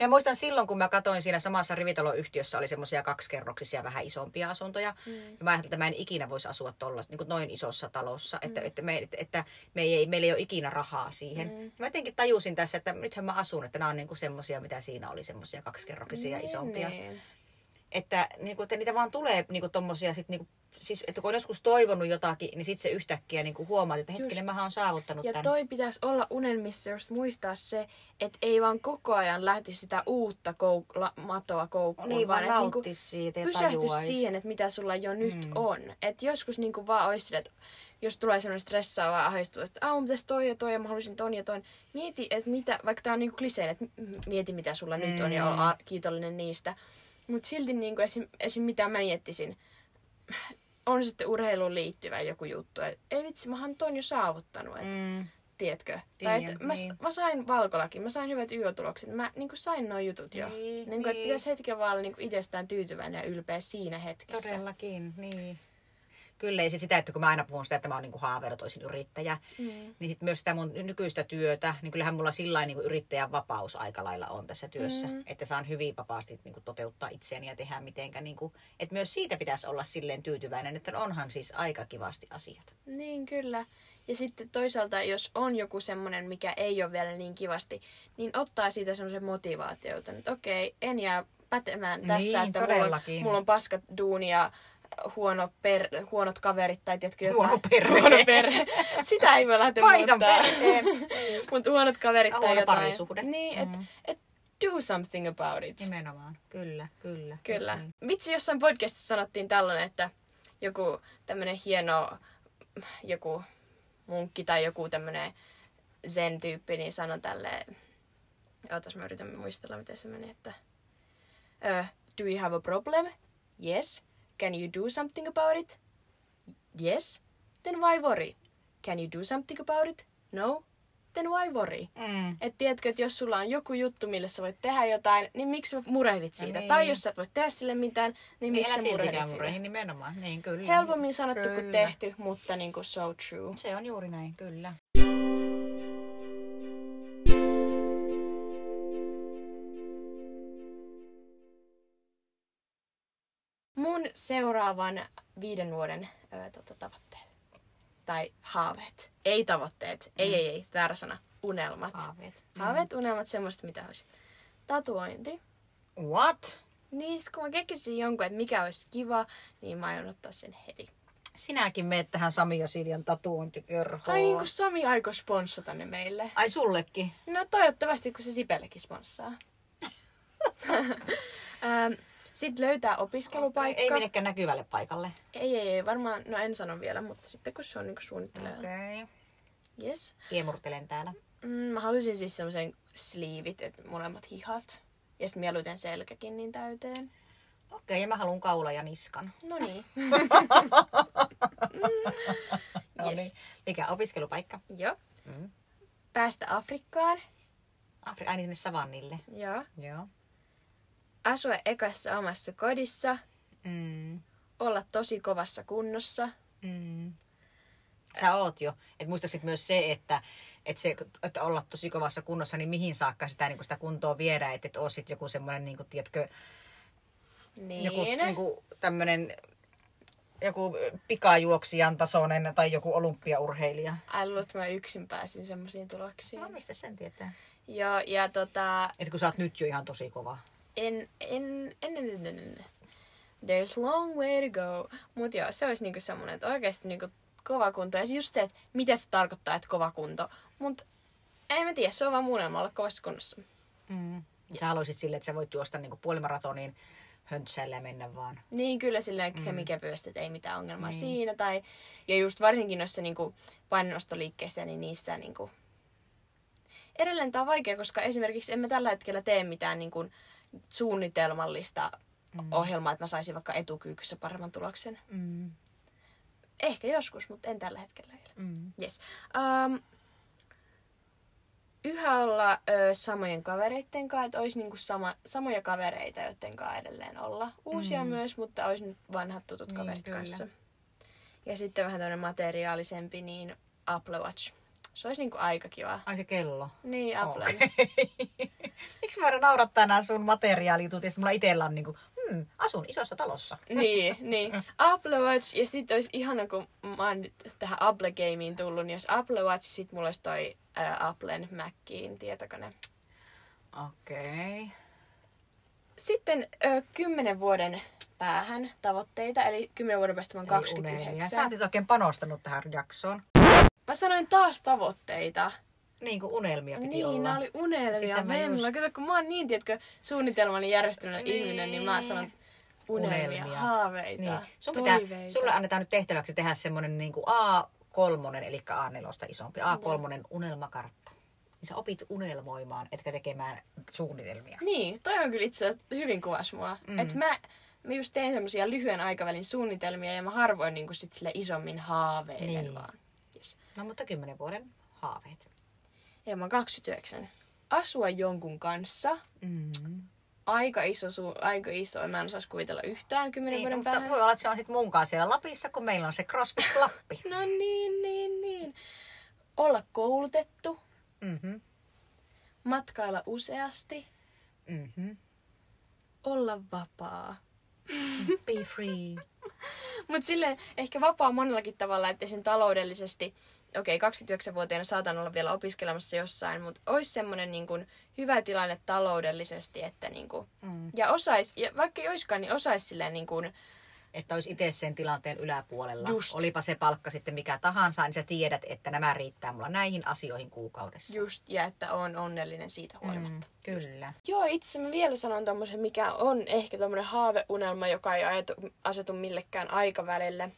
Ja muistan silloin, kun mä katsoin siinä samassa rivitaloyhtiössä, oli semmoisia kaksikerroksisia, vähän isompia asuntoja. Mm. Ja mä ajattelin, että mä en ikinä voisi asua tolla, niin kuin noin isossa talossa, että, mm. että, me, että, että me ei, meillä ei ole ikinä rahaa siihen. Mm. Mä jotenkin tajusin tässä, että nythän mä asun, että nämä on niin semmoisia, mitä siinä oli, semmoisia kaksikerroksisia Niin, isompia. niin. Että, niin kuin, että niitä vaan tulee niin kuin tommosia sit, niin kuin, siis, että kun on joskus toivonut jotakin, niin sitten se yhtäkkiä niin kuin huomaat, että hetkinen, Just. mä oon saavuttanut Ja tämän. toi pitäisi olla unelmissa just muistaa se, että ei vaan koko ajan lähtisi sitä uutta kouk- la- matoa koukkuun, Niin, vaan että niinku nauttisi siitä ja pysähtyisi tajuaisi. siihen, että mitä sulla jo nyt mm. on. Että joskus niinku vaan olisi sille, että jos tulee semmoinen stressaava ahdistuva, että aah, mun pitäisi toi ja toi ja mä haluaisin ton ja ton. Mieti, että mitä, vaikka tää on niinku kliseen, että mieti mitä sulla mm. nyt on ja Mm. ole kiitollinen niistä. Mutta silti niinku esim, esim, mitä mä miettisin, on sitten urheiluun liittyvä joku juttu. Et, ei vitsi, mä oon ton jo saavuttanut. Et, Mm. Tiedätkö? Tiedän, tai mä, niin. mä, sain valkolakin, mä sain hyvät YÖ-tulokset. Mä niin sain nuo jutut jo. Niin, niin, kuin, niin. Että pitäisi hetken vaan olla niin itsestään tyytyväinen ja ylpeä siinä hetkessä. Todellakin, niin. Kyllä, ja sit sitä, että kun mä aina puhun sitä, että mä oon niin haaveilla olisin yrittäjä, Mm. niin sit myös sitä mun nykyistä työtä, niin kyllähän mulla sillä niin yrittäjän vapaus aika lailla on tässä työssä. Mm. Että saan hyvin vapaasti niin kuin toteuttaa itseäni ja tehdä mitenkä. Niin kuin, että myös siitä pitäisi olla silleen tyytyväinen, että onhan siis aika kivasti asiat. Niin, kyllä. Ja sitten toisaalta, jos on joku semmoinen, mikä ei ole vielä niin kivasti, niin ottaa siitä semmoisen motivaatiota, että okei, en jää pätemään tässä, Niin, että mulla on, mulla on paskat duuni ja huono per, huonot kaverit tai tiedätkö jotain. Huono perhe. Huono perhe. Sitä ei voi lähteä muuttaa. Mutta huonot kaverit Ja tai huono jotain. parisuhde. Niin, että Mhm. et do something about it. Nimenomaan, kyllä, kyllä. Kyllä. Niin. Vitsi, jossain podcastissa sanottiin tällainen, että joku tämmöinen hieno joku munkki tai joku tämmöinen zen-tyyppi, niin sanoi tälleen, ootas mä yritän muistella, miten se meni, että uh, do you have a problem? Yes. Can you do something about it? Yes. Then why worry? Can you do something about it? No. Then why worry? Mm. Et tiedätkö, että jos sulla on joku juttu, millä sä voit tehdä jotain, niin miksi sä murehdit siitä? niin. Tai jos sä et voi tehdä sille mitään, niin, Niin miksi sä murehdit siitä? murehin, nimenomaan. Niin, kyllä. Helpommin sanottu kuin Kyllä. tehty, mutta niin kuin so true. Se on juuri näin, kyllä. Seuraavan viiden vuoden ö, tota, tavoitteet. Tai haaveet. Ei tavoitteet. Mm. Ei, ei, ei. Väärä sana. Unelmat. Haaveet. Haaveet, unelmat, semmoista mitä olisi. Tatuointi. What? Niin, kun mä keksisin jonkun, että mikä olisi kiva, niin mä aion ottaa sen heti. Sinäkin meet tähän Sami ja Siljan tatuointikerhoon. Ai niin kuin Sami aikoo sponssata ne meille. Ai sullekin? No toivottavasti, kun se Sipellekin sponssaa. Ähm, Sitten löytää opiskelupaikka. Ei menekään näkyvälle paikalle. ei, ei, ei, varmaan, no en sano vielä, mutta sitten kun se on niinku suunnittelee. Okei. Okay. Yes. Kiemurtelen täällä. Mm, mä haluaisin siis semmoisen sleevit, että molemmat hihat. Ja sitten mieluiten selkäkin niin täyteen. Okei, okay, ja mä haluan kaula ja niskan. No niin. No Yes. niin. Mikä opiskelupaikka? Joo. Mm. Päästä Afrikkaan. Afri- Ai niin sinne savannille. Joo. Joo. Asua ekassa omassa kodissa. Mm. Olla tosi kovassa kunnossa. Mm. sä oot jo. Et muista sit myös se, että, että, se, että olla tosi kovassa kunnossa, niin mihin saakka sitä, niin sitä kuntoa viedä, että et oo sit joku semmoinen, niin kuin, tiedätkö, Niin. joku niin kuin, tämmöinen joku pikajuoksijan tasoinen tai joku olympiaurheilija. Luulet, että mä yksin pääsin semmoisiin tuloksiin. No mistä sen tietää? Joo, ja tota, Että kun sä oot nyt jo ihan tosi kova. En, en, en, en, en, en. There's long way to go. Mut joo, se olisi niinku semmonen, että oikeasti niinku kova kunto. Ja just se, että mitä se tarkoittaa, että kova kunto. Mut en mä tiedä, se on vaan mun unelma olla kovassa kunnossa. Mm. Yes. Sä haluaisit silleen, että sä voit juosta niin puolimaratoniin höntsäillä mennä vaan. Niin kyllä silleen mm. kemikevyöstä, että ei mitään ongelmaa niin. siinä. Tai, ja just varsinkin noissa niinku painonnostoliikkeissä, niin niistä niinku... Edelleen tämä on vaikea, koska esimerkiksi en mä tällä hetkellä tee mitään niinku suunnitelmallista mm. ohjelmaa, että mä saisin vaikka etukyykyssä paremman tuloksen. Mm. Ehkä joskus, mutta en tällä hetkellä vielä. Mm. Yes. Um, yhä olla ö, samojen kavereitten kanssa, että olisi niinku sama, samoja kavereita, joiden kanssa edelleen olla. Uusia mm. myös, mutta olisi nyt vanhat tutut Niin, kaverit kyllä. kanssa. Ja sitten vähän tämmöinen materiaalisempi, niin Apple Watch. Se olisi niinku aika kiva. Ai se kello. Niin, Apple. Okei. Miksi mä naurattaa nämä sun materiaalijutut ja mulla itsellä on niinku, hmm, asun isossa talossa. niin, niin. Apple Watch, ja sitten olisi ihana, kun mä oon nyt tähän Apple Gameen tullut, niin jos Apple Watch, sit mulla olisi toi ä, Applen Maciin tietokone. Okei. Okay. Sitten ö, kymmenen vuoden päähän tavoitteita, eli kymmenen vuoden päästä mä oon 29. Sä oot oikein panostanut tähän jaksoon. Mä sanoin taas tavoitteita. Niin kuin unelmia piti niin, olla. nämä oli unelmia. Sitä mä Venla. just- Kato, kun mä oon niin, tiedätkö, suunnitelmani järjestänyt Niin. ihminen, niin mä sanon unelmia, Unelmia. haaveita, Niin. Sun pitää, toiveita. sulle annetaan nyt tehtäväksi tehdä semmoinen niin kuin A3, eli A4 isompi, A3 unelmakartta. Niin sä opit unelmoimaan, etkä tekemään suunnitelmia. Niin, toi on kyllä itse hyvin kuvas mua. Mm. Et mä, mä just teen semmosia lyhyen aikavälin suunnitelmia ja mä harvoin niin sit sille isommin haaveilen Niin. vaan. No mutta kymmenen vuoden haaveet. Ja mä oon 29. Asua jonkun kanssa. Mm. Aika iso, su- aika iso. Mä en osaisi kuvitella yhtään kymmenen Niin, vuoden mutta päähän. voi olla, että se on sitten munkaan siellä Lapissa, kun meillä on se CrossFit Lappi. No niin, niin, niin. Olla koulutettu. Mhm. Matkailla useasti. Mhm. Olla vapaa. Be free. Mutta sille ehkä vapaa monellakin tavalla, että sen taloudellisesti, okei, 29-vuotiaana saatan olla vielä opiskelemassa jossain, mutta olisi semmoinen niin kuin hyvä tilanne taloudellisesti, että niin kuin, Mm. ja osais, ja vaikka ei oiskaan, niin osais silleen niin kuin, Että olisi itse sen tilanteen yläpuolella. Just. Olipa se palkka sitten mikä tahansa, niin sä tiedät, että nämä riittää mulla näihin asioihin kuukaudessa. just, ja että on onnellinen siitä huolimatta. Mm, kyllä. Joo, itse mä vielä sanon tommosen, mikä on ehkä tommonen haaveunelma, joka ei asetu millekään aikavälille.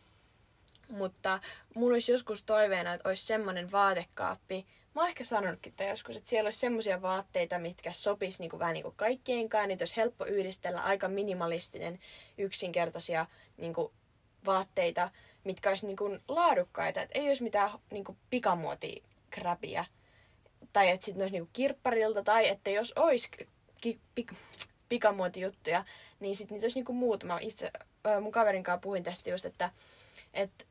Mutta mulla olisi joskus toiveena, että olisi semmonen vaatekaappi. Mä oon ehkä sanonutkin tämän joskus, että siellä olisi semmoisia vaatteita, mitkä sopis niinku vähän niinku kaikkienkaan. Niitä olisi helppo yhdistellä, aika minimalistinen, yksinkertaisia niinku vaatteita, mitkä olisi niinku laadukkaita. Et ei olisi mitään niinku pikamuotikräpiä tai että sitten olisi niinku kirpparilta, tai että jos olisi ki- pik- pikamuotijuttuja, niin sitten niitä olisi niinku muutama. Itse mun kaverin kanssa puhuin tästä just, että, että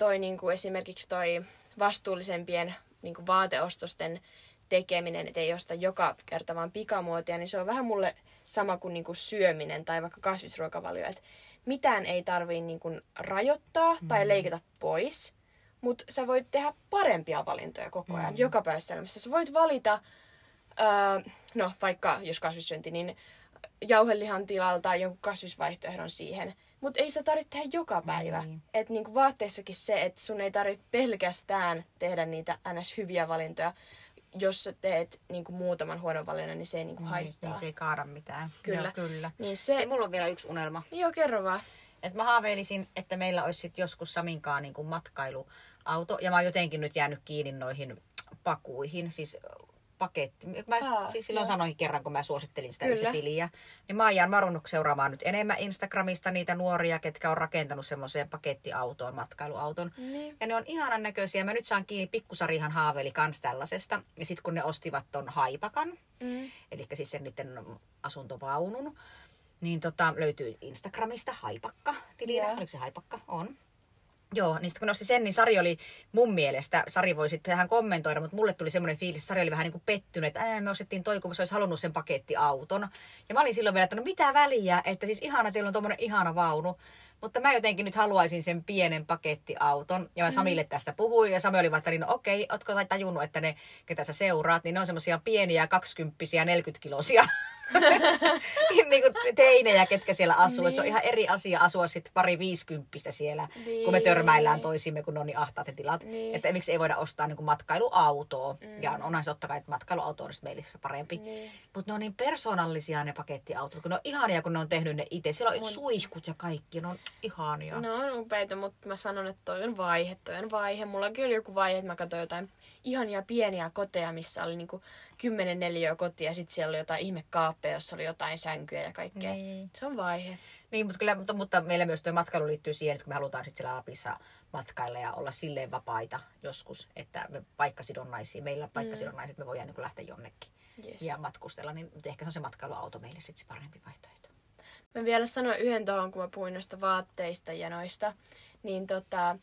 toi niinku esimerkiksi toi vastuullisempien niinku vaateostosten tekeminen, että ei osta joka kerta vaan pikamuotia, niin se on vähän mulle sama kuin niinku syöminen tai vaikka kasvisruokavalio, että mitään ei tarvii niinku rajoittaa tai leikata pois, mutta sä voit tehdä parempia valintoja koko ajan, mm. joka päivässä elämässä. Sä voit valita, öö, no vaikka jos kasvissyönti, niin jauhelihan tilalta jonkun kasvisvaihtoehdon siihen. Mutta ei sitä tarvitse tehdä joka päivä. Niin. Et niinku vaatteissakin se, että sun ei tarvitse pelkästään tehdä niitä ns. hyviä valintoja. Jos sä teet niinku muutaman huonon valinnan, niin se ei niinku haittaa. Niin se ei kaada mitään. Kyllä. Joo, kyllä. Niin se, Ei, mulla on vielä yksi unelma. joo kerro vaan. Et mä haaveilisin, että meillä olisi sit joskus Saminkaan niin kuin matkailuauto. Ja mä oon jotenkin nyt jäänyt kiinni noihin pakuihin, siis paketti. Mä Aa, siis silloin joo. sanoin kerran, kun mä suosittelin sitä yhtä tiliä. Niin mä oon jäänyt varannut seuraamaan nyt enemmän Instagramista niitä nuoria, ketkä on rakentanut semmoiseen pakettiautoon, matkailuauton. Niin. Ja ne on ihanan näköisiä. Mä nyt saan kiinni, pikkusarihan haaveili kans tällaisesta. Ja sitten kun ne ostivat ton haipakan, Mm. eli siis sen niiden asuntovaunun, niin tota, löytyy Instagramista haipakka tiliä. Joo. Oliko se haipakka? On. Joo, niin sitten kun nosti sen, niin Sari oli mun mielestä, Sari voi sitten tähän kommentoida, mutta mulle tuli semmoinen fiilis, että Sari oli vähän niin kuin pettynyt, että ää, me ostettiin toi, kun se olisi halunnut sen pakettiauton. Ja mä olin silloin vielä, että no mitä väliä, että siis ihana, teillä on tuommoinen ihana vaunu. Mutta mä jotenkin nyt haluaisin sen pienen pakettiauton. Ja mä Samille tästä puhuin. Ja Sami oli vaikka, niin no okei, ootko tajunnut, että ne, ketä sä seuraat, niin ne on semmoisia pieniä 20 40 kilosia niin kuin teinejä, ketkä siellä asuu. Niin. Se on ihan eri asia asua sitten pari viisikymppistä siellä, niin. kun me törmäillään toisimme, kun ne on niin ahtaat ne tilat. Niin. Että miksi ei voida ostaa niin kuin matkailuautoa. Mm. Ja onhan se totta kai, että matkailuauto on meille parempi. Niin. Mutta ne on niin persoonallisia ne pakettiautot, kun ne on ihania, kun ne on tehnyt ne itse. Siellä on Mun... suihkut ja kaikki, ne on ihania. No on upeita, mutta mä sanon, että toi on vaihe, toi on vaihe. Mulla on kyllä joku vaihe, että mä katsoin jotain ihania pieniä koteja, missä oli niinku kymmenen neliöä kotia ja sitten siellä oli jotain ihmekaappeja, jossa oli jotain sänkyjä ja kaikkea. Niin. Se on vaihe. Niin, mutta, kyllä, mutta, mutta meillä myös tuo matkailu liittyy siihen, että kun me halutaan sitten siellä Lapissa matkailla ja olla silleen vapaita joskus, että me paikkasidonnaisia, meillä on paikkasidonnaiset, mm. me voidaan niin lähteä jonnekin yes. ja matkustella, niin ehkä se on se matkailuauto meille sitten se parempi vaihtoehto. Mä vielä sanoin yhden tuohon, kun mä puhuin noista vaatteista ja noista, niin tota,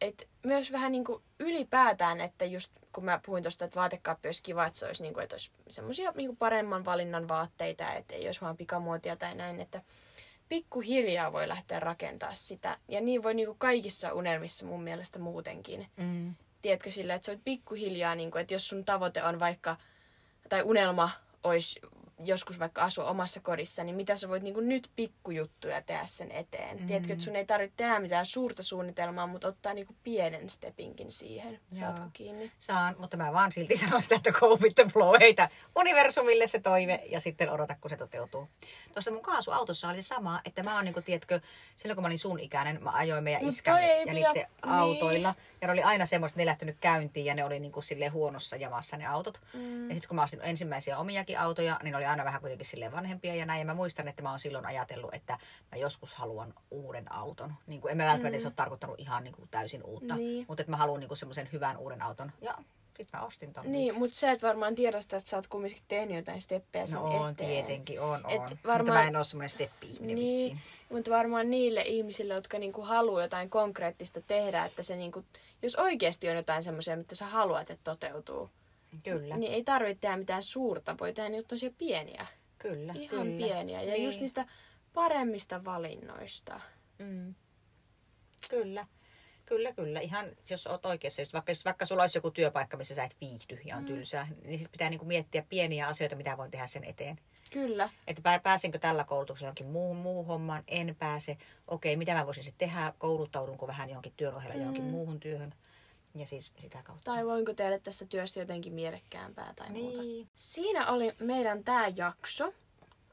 et myös vähän niin kuin ylipäätään, että just kun mä puhuin tuosta, että vaatekaappi olisi kiva, että se olisi, niin kuin, että olisi semmoisia niin paremman valinnan vaatteita, että ei olisi vaan pikamuotia tai näin, että pikkuhiljaa voi lähteä rakentaa sitä. Ja niin voi niin kuin kaikissa unelmissa mun mielestä muutenkin. Mm. Tiedätkö sillä, että sä voit pikkuhiljaa, niin kuin, että jos sun tavoite on vaikka, tai unelma olisi joskus vaikka asua omassa kodissa, niin mitä sä voit niin nyt pikkujuttuja tehdä sen eteen. Mm. Tiedätkö, että sun ei tarvitse tehdä mitään suurta suunnitelmaa, mutta ottaa niin pienen stepinkin siihen. Joo. Saatko kiinni? Saan, mutta mä vaan silti sanon sitä, että go with the flow. Heitä universumille se toive ja sitten odota, kun se toteutuu. Tuossa mun kaasuautossa oli se sama, että mä oon, niin kuin, tiedätkö, silloin kun mä olin sun ikäinen, mä ajoin meidän iskän ja niiden niin. autoilla. Ja ne oli aina semmoista, ne lähtenyt käyntiin ja ne oli niin kuin silleen huonossa jamassa ne autot. Mm. Ja sitten kun mä ostin ensimmäisiä omiakin autoja, niin oli aina vähän kuitenkin silleen vanhempia ja näin. Ja mä muistan, että mä oon silloin ajatellut, että mä joskus haluan uuden auton. Niin kuin, en mä välttämättä mm. ole tarkoittanut ihan niin kuin täysin uutta, niin. mutta että mä haluan niin semmoisen hyvän uuden auton. Ja sitten mä ostin ton. Niin, mutta sä et varmaan tiedosta, että sä oot kumminkin tehnyt jotain steppejä sen no, on, eteen. tietenkin, on, on. Et varmaan... Mutta mä en ole semmoinen steppi-ihminen niin, vissiin. Mutta varmaan niille ihmisille, jotka niinku haluaa jotain konkreettista tehdä, että se niinku, jos oikeasti on jotain semmoisia, mitä sä haluat, että toteutuu, Kyllä. Niin ei tarvitse tehdä mitään suurta, voi tehdä niitä tosia pieniä. Kyllä, Ihan kyllä. pieniä. Ja niin. just niistä paremmista valinnoista. Mm. Kyllä. Kyllä, kyllä. Ihan jos olet oikeassa, jos vaikka, jos vaikka sulla olisi joku työpaikka, missä sä et viihdy ja on mm. tylsää, niin sit pitää niinku miettiä pieniä asioita, mitä voin tehdä sen eteen. Kyllä. Että pääsenkö tällä koulutuksella johonkin muuhun, muuhun hommaan, en pääse. Okei, mitä mä voisin sitten tehdä, kouluttaudunko vähän johonkin työn ohella mm. johonkin muuhun työhön. Ja siis sitä kautta. Tai voinko tehdä tästä työstä jotenkin mielekkäämpää tai niin. muuta. Siinä oli meidän tämä jakso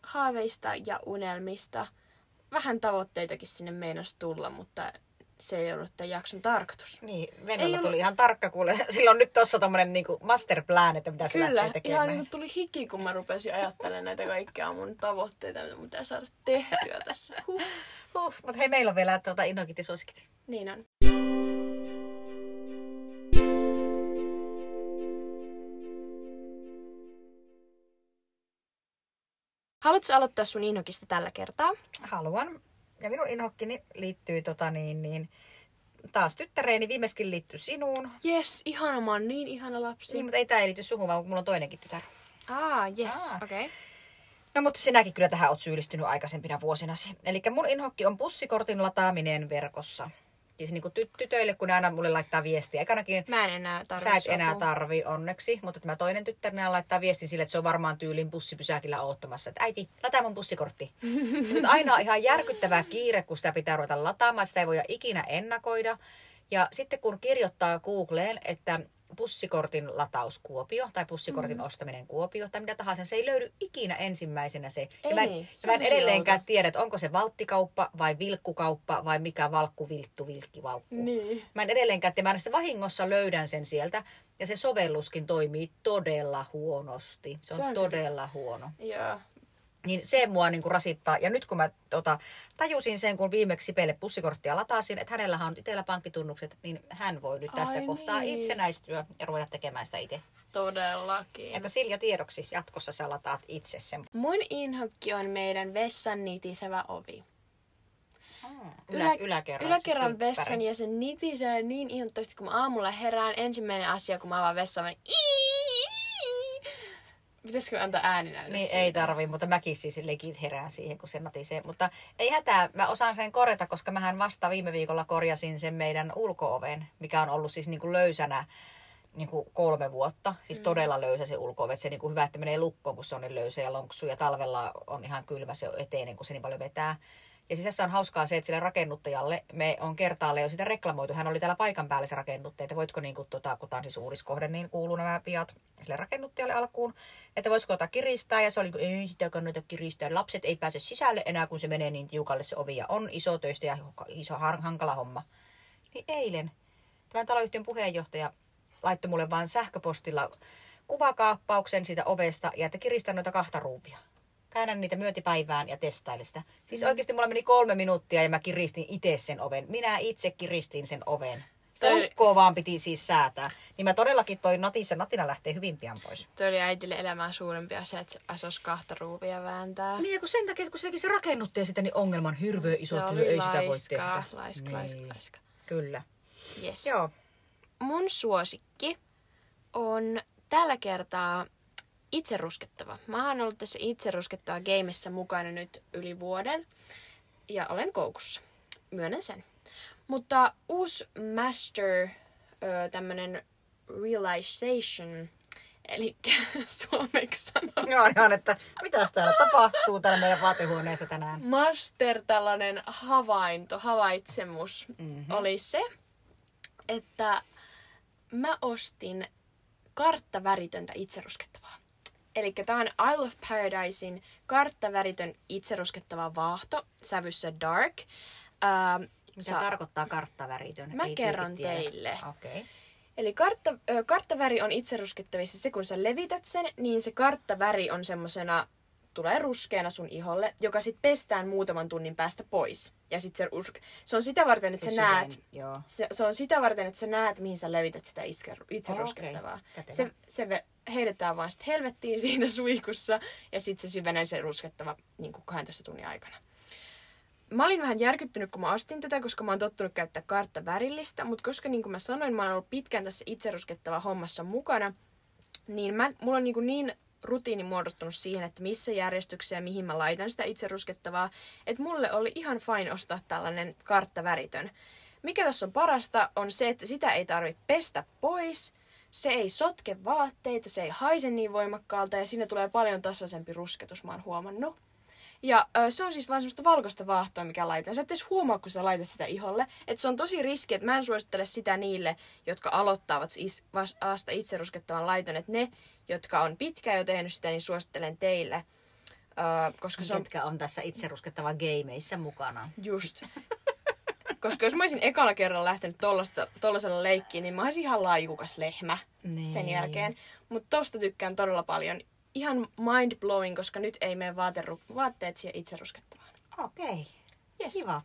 haaveista ja unelmista. Vähän tavoitteitakin sinne meinas tulla, mutta se ei ollut tämän jakson tarkoitus. Niin, Venäjällä tuli ollut... ihan tarkka kuule. Silloin nyt tuossa tommonen niinku masterplan, että mitä se lähtee tekemään. Kyllä, ihan tuli hiki, kun mä rupesin ajattelemaan näitä kaikkia mun tavoitteita, mitä mun pitää saada tehtyä tässä. Huh. Huh. Mutta hei, meillä on vielä tuota innokit ja suosikit. Niin on. Haluatko aloittaa sun inhokista tällä kertaa? Haluan. Ja minun inhokkini liittyy tota niin, niin taas tyttäreeni, viimeiskin liittyy sinuun. Yes, ihana, mä oon niin ihana lapsi. Niin, mutta ei tää liity suhun, vaan mulla on toinenkin tytär. Ah, yes, okei. Okay. No mutta sinäkin kyllä tähän oot syyllistynyt aikaisempina vuosinasi. Eli mun inhokki on pussikortin lataaminen verkossa. Siis niin kuin ty- tytöille, kun ne aina mulle laittaa viestiä. Ekanakin mä en enää tarvi Sä et enää tarvi onneksi, mutta tämä toinen tyttär laittaa viestin sille, että se on varmaan tyylin bussipysäkillä oottamassa. Että äiti, lataa mun bussikortti. Nyt aina on ihan järkyttävää kiire, kun sitä pitää ruveta lataamaan, sitä ei voida ikinä ennakoida. Ja sitten kun kirjoittaa Googleen, että pussikortin latauskuopio tai pussikortin mm. ostaminen kuopio tai mitä tahansa, se ei löydy ikinä ensimmäisenä se. Ei, ja mä en, se mä en edelleenkään tiedä, että onko se valttikauppa vai vilkkukauppa vai mikä valkku, vilttu, vilkki, valkku. Niin. Mä en edelleenkään tiedä, mä en vahingossa löydän sen sieltä ja se sovelluskin toimii todella huonosti. Se on, se on todella huono. Joo. Niin se mua niin kuin rasittaa. Ja nyt kun mä tota, tajusin sen, kun viimeksi Pelle pussikorttia latasin, että hänellä on itsellä pankkitunnukset, niin hän voi nyt tässä Ai kohtaa niin. itsenäistyä ja ruveta tekemään sitä itse. Todellakin. Että Silja tiedoksi, jatkossa sä lataat itse sen. Mun inhokki on meidän vessan nitisevä ovi. Ylä, yläkerran, yläkerran siis vessan ja se nitisee niin intoisesti, kun mä aamulla herään. Ensimmäinen asia, kun mä avaan vessan, niin Pitäisikö antaa ääninäytös Niin siitä? ei tarvi, mutta mäkin siis legit herään siihen, kun se natisee. Mutta ei hätää, mä osaan sen korjata, koska mähän vasta viime viikolla korjasin sen meidän ulkooven, mikä on ollut siis niin kuin löysänä niin kuin kolme vuotta. Siis mm. todella löysä se ulko Se niin kuin hyvä, että menee lukkoon, kun se on niin löysä ja lonksu. Ja talvella on ihan kylmä se eteinen, kun se niin paljon vetää. Ja siis tässä on hauskaa se, että sille rakennuttajalle me on kertaalle jo sitä reklamoitu. Hän oli täällä paikan päällä se rakennuttaja, että voitko, niin kuin, tota, kun tämä on siis uudiskohde, niin kuuluu nämä piat sille rakennuttajalle alkuun, että voisiko ottaa kiristää. Ja se oli, ei sitä kannata kiristää. Lapset ei pääse sisälle enää, kun se menee niin tiukalle se ovi. Ja on iso töistä ja iso hankala homma. Niin eilen tämän taloyhtiön puheenjohtaja laittoi mulle vaan sähköpostilla kuvakaappauksen siitä ovesta ja että kiristän noita kahta ruuvia. Käännän niitä myöntipäivään ja testaile sitä. Siis mm. oikeasti mulla meni kolme minuuttia ja mä kiristin itse sen oven. Minä itse kiristin sen oven. Sitä Toi- lukkoa vaan piti siis säätää. Niin mä todellakin toi natissa, natina lähtee hyvin pian pois. Toi oli äitille elämää suurempi asia, että se asos kahta ruuvia vääntää. Niin ja kun sen takia, että kun sekin se rakennuttaja sitä, niin ongelman hirveä iso se työ, ei sitä voi tehdä. laiska, niin. laiska, laiska. Kyllä. Yes. Joo. Mun suosikki on tällä kertaa itse ruskettava. Mä oon ollut tässä itse ruskettava gameissa mukana nyt yli vuoden ja olen koukussa. Myönnän sen. Mutta uusi master, tämmönen realization, eli suomeksi sanottuna Joo, ihan, että mitäs täällä tapahtuu täällä meidän vaatehuoneessa tänään. master, tällainen havainto, havaitsemus mm-hmm. oli se, että mä ostin karttaväritöntä itseruskettavaa. Eli tämä on Isle of Paradisein karttaväritön itseruskettava vaahto sävyssä dark. Ähm, Mitä sa- tarkoittaa karttaväritön? Mä Ei kerron teille. Okei. Okay. Eli kartta, ö, karttaväri on itseruskettavissa se, kun sä levität sen, niin se karttaväri on semmosena, tulee ruskeana sun iholle, joka sitten pestään muutaman tunnin päästä pois. Ja sit se, rus- se on sitä varten, että Se sä näet, joo. se, se on sitä varten, että sä näet, mihin sä levität sitä itse, itse Oh, ruskettavaa. Kätevä. Se, se ve- heitetään vaan sit helvettiin siinä suikussa ja sitten se syvenee se ruskettava niin 12 tunnin aikana. Mä olin vähän järkyttynyt, kun mä ostin tätä, koska mä oon tottunut käyttää karttavärillistä, mutta koska niin kuin mä sanoin, mä oon ollut pitkään tässä itse ruskettava hommassa mukana, niin mä, mulla on niin, kuin niin rutiini muodostunut siihen, että missä järjestyksessä ja mihin mä laitan sitä itse ruskettavaa, että mulle oli ihan fine ostaa tällainen karttaväritön. Mikä tässä on parasta, on se, että sitä ei tarvitse pestä pois, se ei sotke vaatteita, se ei haise niin voimakkaalta ja siinä tulee paljon tasaisempi rusketus, mä oon huomannut. Ja ö, se on siis vaan semmoista valkoista vaahtoa, mikä laitan. Sä et edes huomaa, kun sä laitat sitä iholle. Että se on tosi riski, että mä en suosittele sitä niille, jotka aloittavat is, vasta itse ruskettavan laiton. Että ne, jotka on pitkään jo tehnyt sitä, niin suosittelen teille. Ö, koska se on Ketkä on tässä itse ruskettava gameissa mukana. just... Koska jos mä olisin ekana kerralla lähtenyt tollasella leikkiin, niin mä olisin ihan laajukas lehmä Niin. sen jälkeen. Mutta tosta tykkään todella paljon. Ihan mind blowing, koska nyt ei mene vaateru- vaatteet siihen itse ruskettavaan. Okei. Yes. Kiva.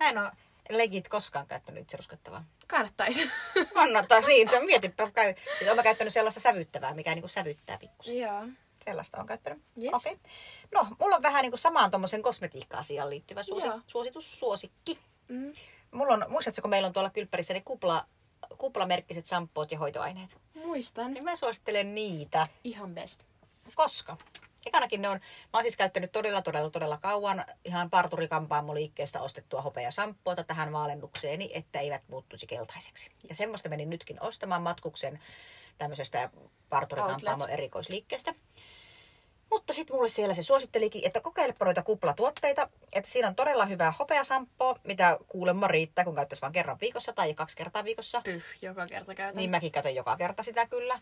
Mä en ole legit koskaan käyttänyt itse ruskettavaa. Kannattaisi. Kannattaa niin, se mietipä. Käy. Siis olen mä käyttänyt sellaista sävyttävää, mikä niinku sävyttää pikkusen. Joo. Sellaista on käyttänyt. Yes. Okei. No, mulla on vähän niinku samaan tuommoisen kosmetiikka-asiaan liittyvä suosi, Joo. suositus, suosikki. Mm. Mulla on, muistatko, kun meillä on tuolla kylppärissä ne kupla, kuplamerkkiset shampoot ja hoitoaineet? Muistan. Niin mä suosittelen niitä. Ihan best. Koska? Ekanakin ne on, mä oon siis käyttänyt todella, todella, todella kauan ihan parturikampaamo-liikkeestä ostettua hopeasamppuota tähän vaalennukseeni, että eivät muuttuisi keltaiseksi. Ja semmoista menin nytkin ostamaan matkuksen tämmöisestä parturikampaamo erikoisliikkeestä. Mutta sitten mulle siellä se suosittelikin, että kokeilepa noita kuplatuotteita, että siinä on todella hyvää hopeasamppoa, mitä kuulemma riittää, kun käyttäisi vain kerran viikossa tai kaksi kertaa viikossa. Pyh, joka kerta käytän. Niin mäkin käytän joka kerta sitä kyllä.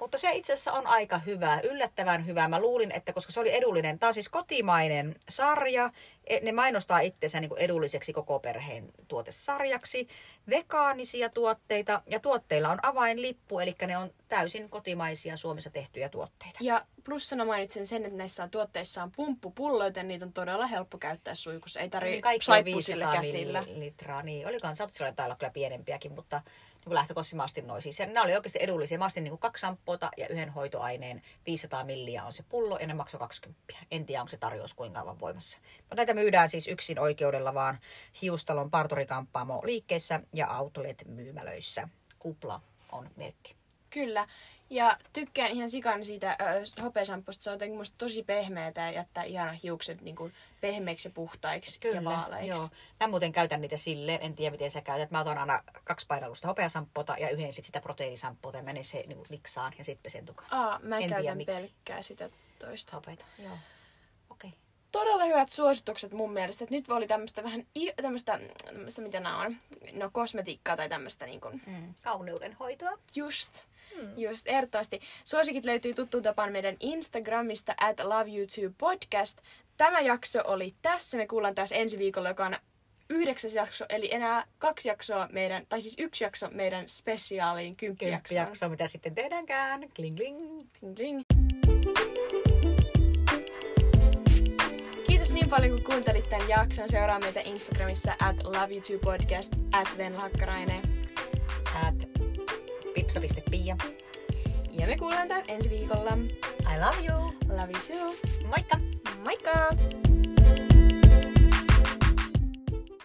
Mutta se itse asiassa on aika hyvä, yllättävän hyvä. Mä luulin, että koska se oli edullinen, tämä on siis kotimainen sarja, e- ne mainostaa itsensä niin kuin edulliseksi koko perheen tuotesarjaksi, vegaanisia tuotteita ja tuotteilla on avainlippu, eli ne on täysin kotimaisia Suomessa tehtyjä tuotteita. Ja plussana mainitsen sen, että näissä tuotteissa on pumppupullo, joten niitä on todella helppo käyttää suikussa. Ei Niin tarvitse saippusille 500 käsillä. millilitraa. Niin, olikohan sillä tailla kyllä pienempiäkin, mutta niin lähtökohtaisesti mä astin noin. Siis, nämä oli oikeasti edullisia. Mä astin niin kuin kaksi shampoota ja yhden hoitoaineen. 500 milliä on se pullo ja ne maksoi 20. En tiedä, onko se tarjous kuinka kauan voimassa. Mutta näitä myydään siis yksin oikeudella vaan Hiustalon parturikampaamo liikkeessä ja outlet-myymälöissä. Kupla on merkki. Kyllä. Ja tykkään ihan sikan siitä äh, hopeasamposta. Se on jotenkin musta tosi pehmeätä ja jättää ihana hiukset niin kuin pehmeiksi ja puhtaiksi ja vaaleiksi. joo. Mä muuten käytän niitä silleen, en tiedä miten sä käytät. Mä otan aina kaksi painallusta hopeasamppota ja yhden sit sitä proteiinisamppota ja menen se niin miksaan ja sitten pesen tukaan. Aa, mä En tiedä, käytän miksi. pelkkää sitä toista. Hopeita, joo. Todella hyvät suositukset mun mielestä. Et nyt oli tämmöistä vähän, tämmöistä, tämmöistä, mitä nämä on, no kosmetiikkaa tai tämmöistä niin kuin, Mm. Kauneudenhoitoa. Just. Just, ehdottomasti. Suosikit löytyy tuttuun tapaan meidän Instagramista at loveyoutubepodcast. Tämä jakso oli tässä. Me kuullaan taas ensi viikolla, joka on yhdeksäs jakso, eli enää kaksi jaksoa meidän, tai siis yksi jakso meidän spesiaaliin kymppijaksoon. Kymppijakso, mitä sitten tehdäänkään. Kling kling. Ding, ding. Paljon, kun kuuntelit tämän jakson. Seuraa meitä Instagramissa at loveyoutubepodcast, at Venla Hakkarainen. At pipsa.pia. Ja me kuullaan taas ensi viikolla. I love you. Love you too. Moikka! Moikka!